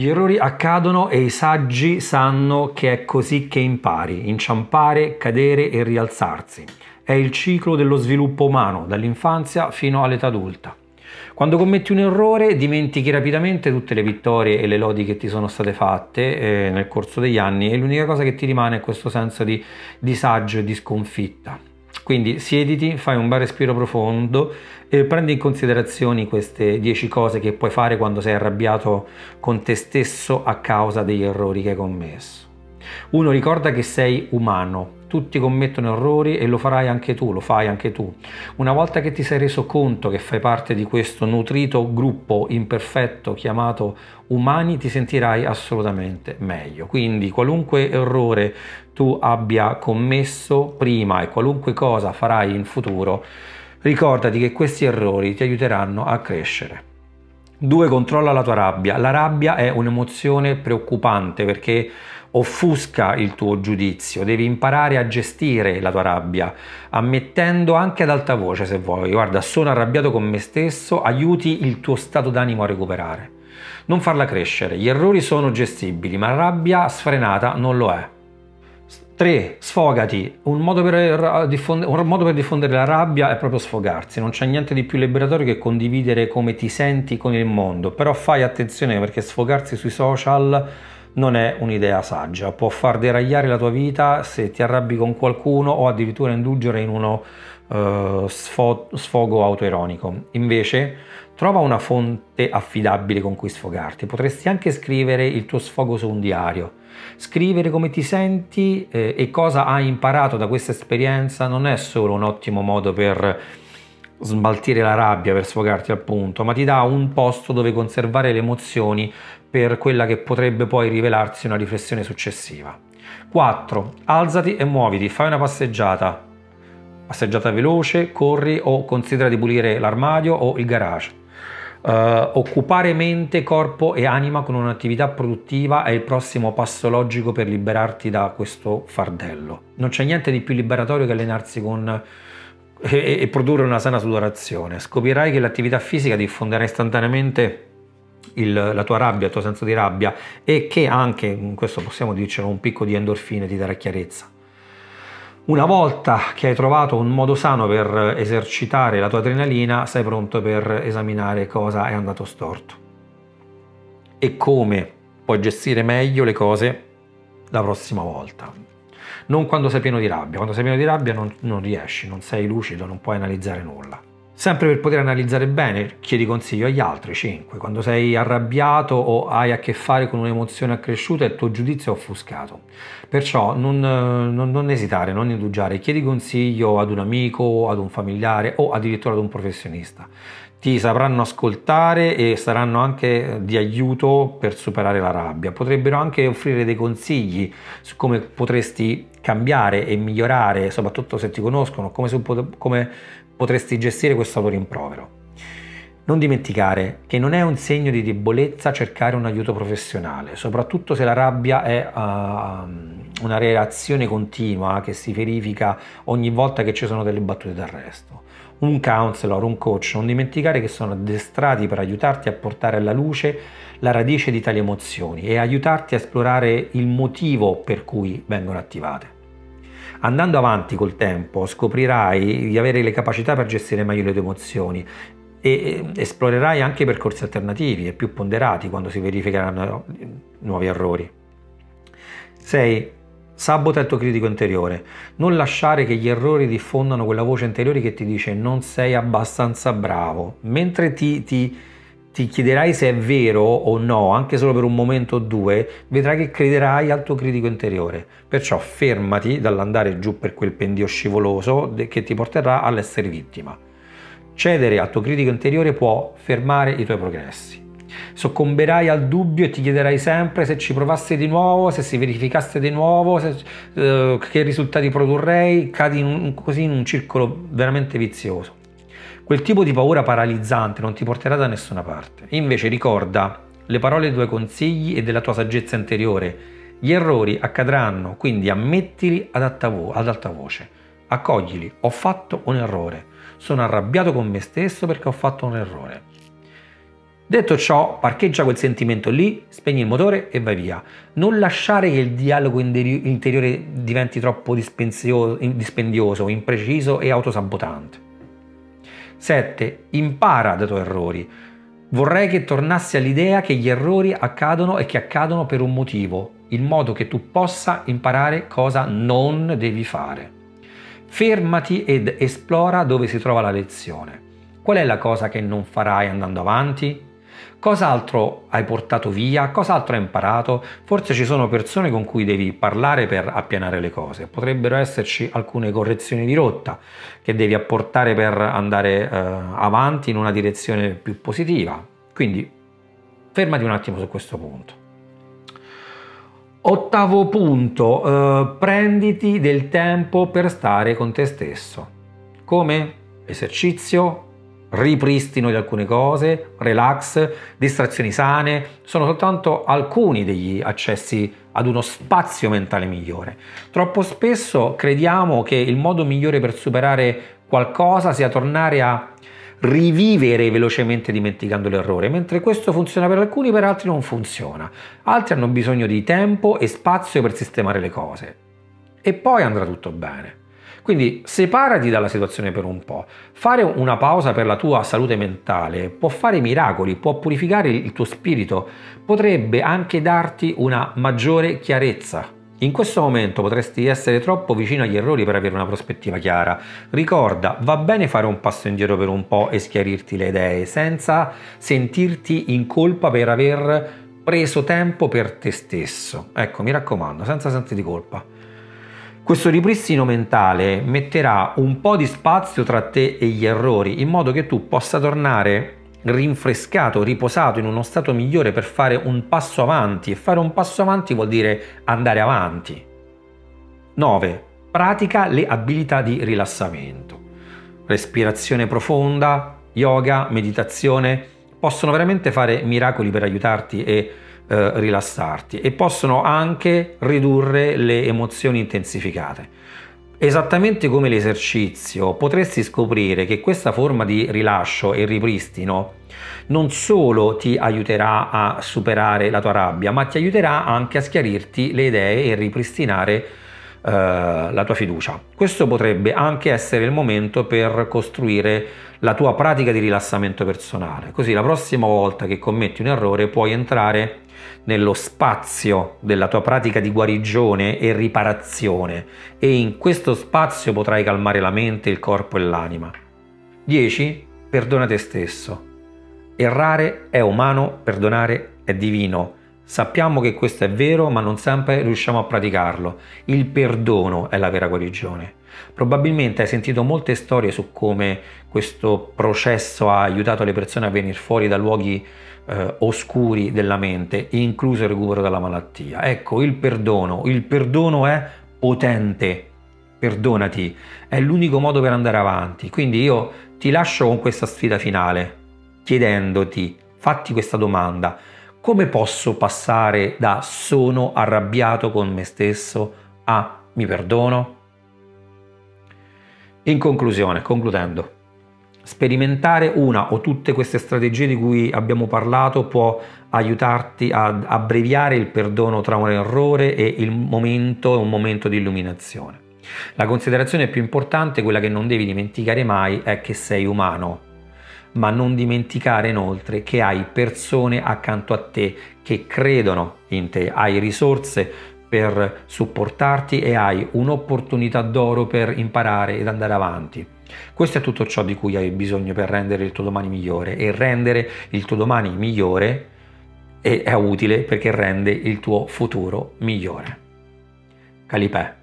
Gli errori accadono e i saggi sanno che è così che impari, inciampare, cadere e rialzarsi. È il ciclo dello sviluppo umano, dall'infanzia fino all'età adulta. Quando commetti un errore dimentichi rapidamente tutte le vittorie e le lodi che ti sono state fatte eh, nel corso degli anni e l'unica cosa che ti rimane è questo senso di disagio e di sconfitta. Quindi siediti, fai un bel respiro profondo e prendi in considerazione queste 10 cose che puoi fare quando sei arrabbiato con te stesso a causa degli errori che hai commesso. Uno ricorda che sei umano, tutti commettono errori e lo farai anche tu, lo fai anche tu. Una volta che ti sei reso conto che fai parte di questo nutrito gruppo imperfetto chiamato umani, ti sentirai assolutamente meglio. Quindi qualunque errore tu abbia commesso prima e qualunque cosa farai in futuro, ricordati che questi errori ti aiuteranno a crescere. 2. Controlla la tua rabbia. La rabbia è un'emozione preoccupante perché offusca il tuo giudizio, devi imparare a gestire la tua rabbia, ammettendo anche ad alta voce se vuoi, guarda, sono arrabbiato con me stesso, aiuti il tuo stato d'animo a recuperare. Non farla crescere, gli errori sono gestibili, ma la rabbia sfrenata non lo è. 3. Sfogati. Un modo, per un modo per diffondere la rabbia è proprio sfogarsi. Non c'è niente di più liberatorio che condividere come ti senti con il mondo. Però fai attenzione perché sfogarsi sui social non è un'idea saggia, può far deragliare la tua vita se ti arrabbi con qualcuno o addirittura indulgere in uno uh, sfo- sfogo autoironico. Invece, trova una fonte affidabile con cui sfogarti. Potresti anche scrivere il tuo sfogo su un diario. Scrivere come ti senti eh, e cosa hai imparato da questa esperienza non è solo un ottimo modo per smaltire la rabbia, per sfogarti appunto, ma ti dà un posto dove conservare le emozioni per quella che potrebbe poi rivelarsi una riflessione successiva. 4. Alzati e muoviti, fai una passeggiata. Passeggiata veloce, corri o considera di pulire l'armadio o il garage. Uh, occupare mente, corpo e anima con un'attività produttiva è il prossimo passo logico per liberarti da questo fardello. Non c'è niente di più liberatorio che allenarsi con e, e produrre una sana sudorazione. Scoprirai che l'attività fisica diffonderà istantaneamente il, la tua rabbia, il tuo senso di rabbia e che anche, in questo possiamo dircelo, un picco di endorfine ti darà chiarezza. Una volta che hai trovato un modo sano per esercitare la tua adrenalina, sei pronto per esaminare cosa è andato storto e come puoi gestire meglio le cose la prossima volta. Non quando sei pieno di rabbia, quando sei pieno di rabbia non, non riesci, non sei lucido, non puoi analizzare nulla. Sempre per poter analizzare bene, chiedi consiglio agli altri, 5. Quando sei arrabbiato o hai a che fare con un'emozione accresciuta, il tuo giudizio è offuscato. Perciò non, non, non esitare, non indugiare, chiedi consiglio ad un amico, ad un familiare o addirittura ad un professionista. Ti sapranno ascoltare e saranno anche di aiuto per superare la rabbia. Potrebbero anche offrire dei consigli su come potresti cambiare e migliorare, soprattutto se ti conoscono, come, come potresti gestire questo tuo rimprovero. Non dimenticare che non è un segno di debolezza cercare un aiuto professionale, soprattutto se la rabbia è uh, una reazione continua che si verifica ogni volta che ci sono delle battute d'arresto. Un counselor, un coach, non dimenticare che sono addestrati per aiutarti a portare alla luce la radice di tali emozioni e aiutarti a esplorare il motivo per cui vengono attivate. Andando avanti col tempo scoprirai di avere le capacità per gestire meglio le tue emozioni e esplorerai anche percorsi alternativi e più ponderati quando si verificheranno nuovi errori. 6. Sabota il tuo critico interiore. Non lasciare che gli errori diffondano quella voce interiore che ti dice non sei abbastanza bravo. Mentre ti, ti ti chiederai se è vero o no, anche solo per un momento o due, vedrai che crederai al tuo critico interiore. Perciò fermati dall'andare giù per quel pendio scivoloso che ti porterà all'essere vittima. Cedere al tuo critico interiore può fermare i tuoi progressi. Soccomberai al dubbio e ti chiederai sempre se ci provassi di nuovo, se si verificasse di nuovo, se, uh, che risultati produrrei, cadi in un, così in un circolo veramente vizioso. Quel tipo di paura paralizzante non ti porterà da nessuna parte. Invece ricorda le parole dei tuoi consigli e della tua saggezza interiore. Gli errori accadranno, quindi ammettili ad alta, vo- ad alta voce. Accoglili, ho fatto un errore. Sono arrabbiato con me stesso perché ho fatto un errore. Detto ciò, parcheggia quel sentimento lì, spegni il motore e vai via. Non lasciare che il dialogo interiore diventi troppo dispendioso, impreciso e autosabotante. 7. Impara dai tuoi errori. Vorrei che tornassi all'idea che gli errori accadono e che accadono per un motivo, in modo che tu possa imparare cosa non devi fare. Fermati ed esplora dove si trova la lezione. Qual è la cosa che non farai andando avanti? Cos'altro hai portato via? Cos'altro hai imparato? Forse ci sono persone con cui devi parlare per appianare le cose. Potrebbero esserci alcune correzioni di rotta che devi apportare per andare eh, avanti in una direzione più positiva. Quindi fermati un attimo su questo punto. Ottavo punto, eh, prenditi del tempo per stare con te stesso. Come? Esercizio, ripristino di alcune cose, relax, distrazioni sane, sono soltanto alcuni degli accessi ad uno spazio mentale migliore. Troppo spesso crediamo che il modo migliore per superare qualcosa sia tornare a rivivere velocemente dimenticando l'errore, mentre questo funziona per alcuni, per altri non funziona. Altri hanno bisogno di tempo e spazio per sistemare le cose. E poi andrà tutto bene. Quindi separati dalla situazione per un po'. Fare una pausa per la tua salute mentale può fare miracoli, può purificare il tuo spirito, potrebbe anche darti una maggiore chiarezza. In questo momento potresti essere troppo vicino agli errori per avere una prospettiva chiara. Ricorda, va bene fare un passo indietro per un po' e schiarirti le idee, senza sentirti in colpa per aver preso tempo per te stesso. Ecco, mi raccomando, senza sentirti colpa. Questo ripristino mentale metterà un po' di spazio tra te e gli errori, in modo che tu possa tornare rinfrescato, riposato in uno stato migliore per fare un passo avanti e fare un passo avanti vuol dire andare avanti. 9. Pratica le abilità di rilassamento. Respirazione profonda, yoga, meditazione possono veramente fare miracoli per aiutarti e eh, rilassarti e possono anche ridurre le emozioni intensificate. Esattamente come l'esercizio, potresti scoprire che questa forma di rilascio e ripristino non solo ti aiuterà a superare la tua rabbia, ma ti aiuterà anche a schiarirti le idee e ripristinare eh, la tua fiducia. Questo potrebbe anche essere il momento per costruire la tua pratica di rilassamento personale. Così la prossima volta che commetti un errore puoi entrare nello spazio della tua pratica di guarigione e riparazione e in questo spazio potrai calmare la mente, il corpo e l'anima. 10. Perdona te stesso. Errare è umano, perdonare è divino. Sappiamo che questo è vero, ma non sempre riusciamo a praticarlo. Il perdono è la vera guarigione. Probabilmente hai sentito molte storie su come questo processo ha aiutato le persone a venire fuori da luoghi eh, oscuri della mente, incluso il recupero dalla malattia. Ecco, il perdono, il perdono è potente, perdonati, è l'unico modo per andare avanti. Quindi io ti lascio con questa sfida finale, chiedendoti, fatti questa domanda, come posso passare da sono arrabbiato con me stesso a mi perdono? In conclusione, concludendo, Sperimentare una o tutte queste strategie di cui abbiamo parlato può aiutarti ad abbreviare il perdono tra un errore e il momento, un momento di illuminazione. La considerazione più importante, quella che non devi dimenticare mai, è che sei umano, ma non dimenticare inoltre che hai persone accanto a te che credono in te, hai risorse per supportarti e hai un'opportunità d'oro per imparare ed andare avanti. Questo è tutto ciò di cui hai bisogno per rendere il tuo domani migliore e rendere il tuo domani migliore è utile perché rende il tuo futuro migliore. Calipè.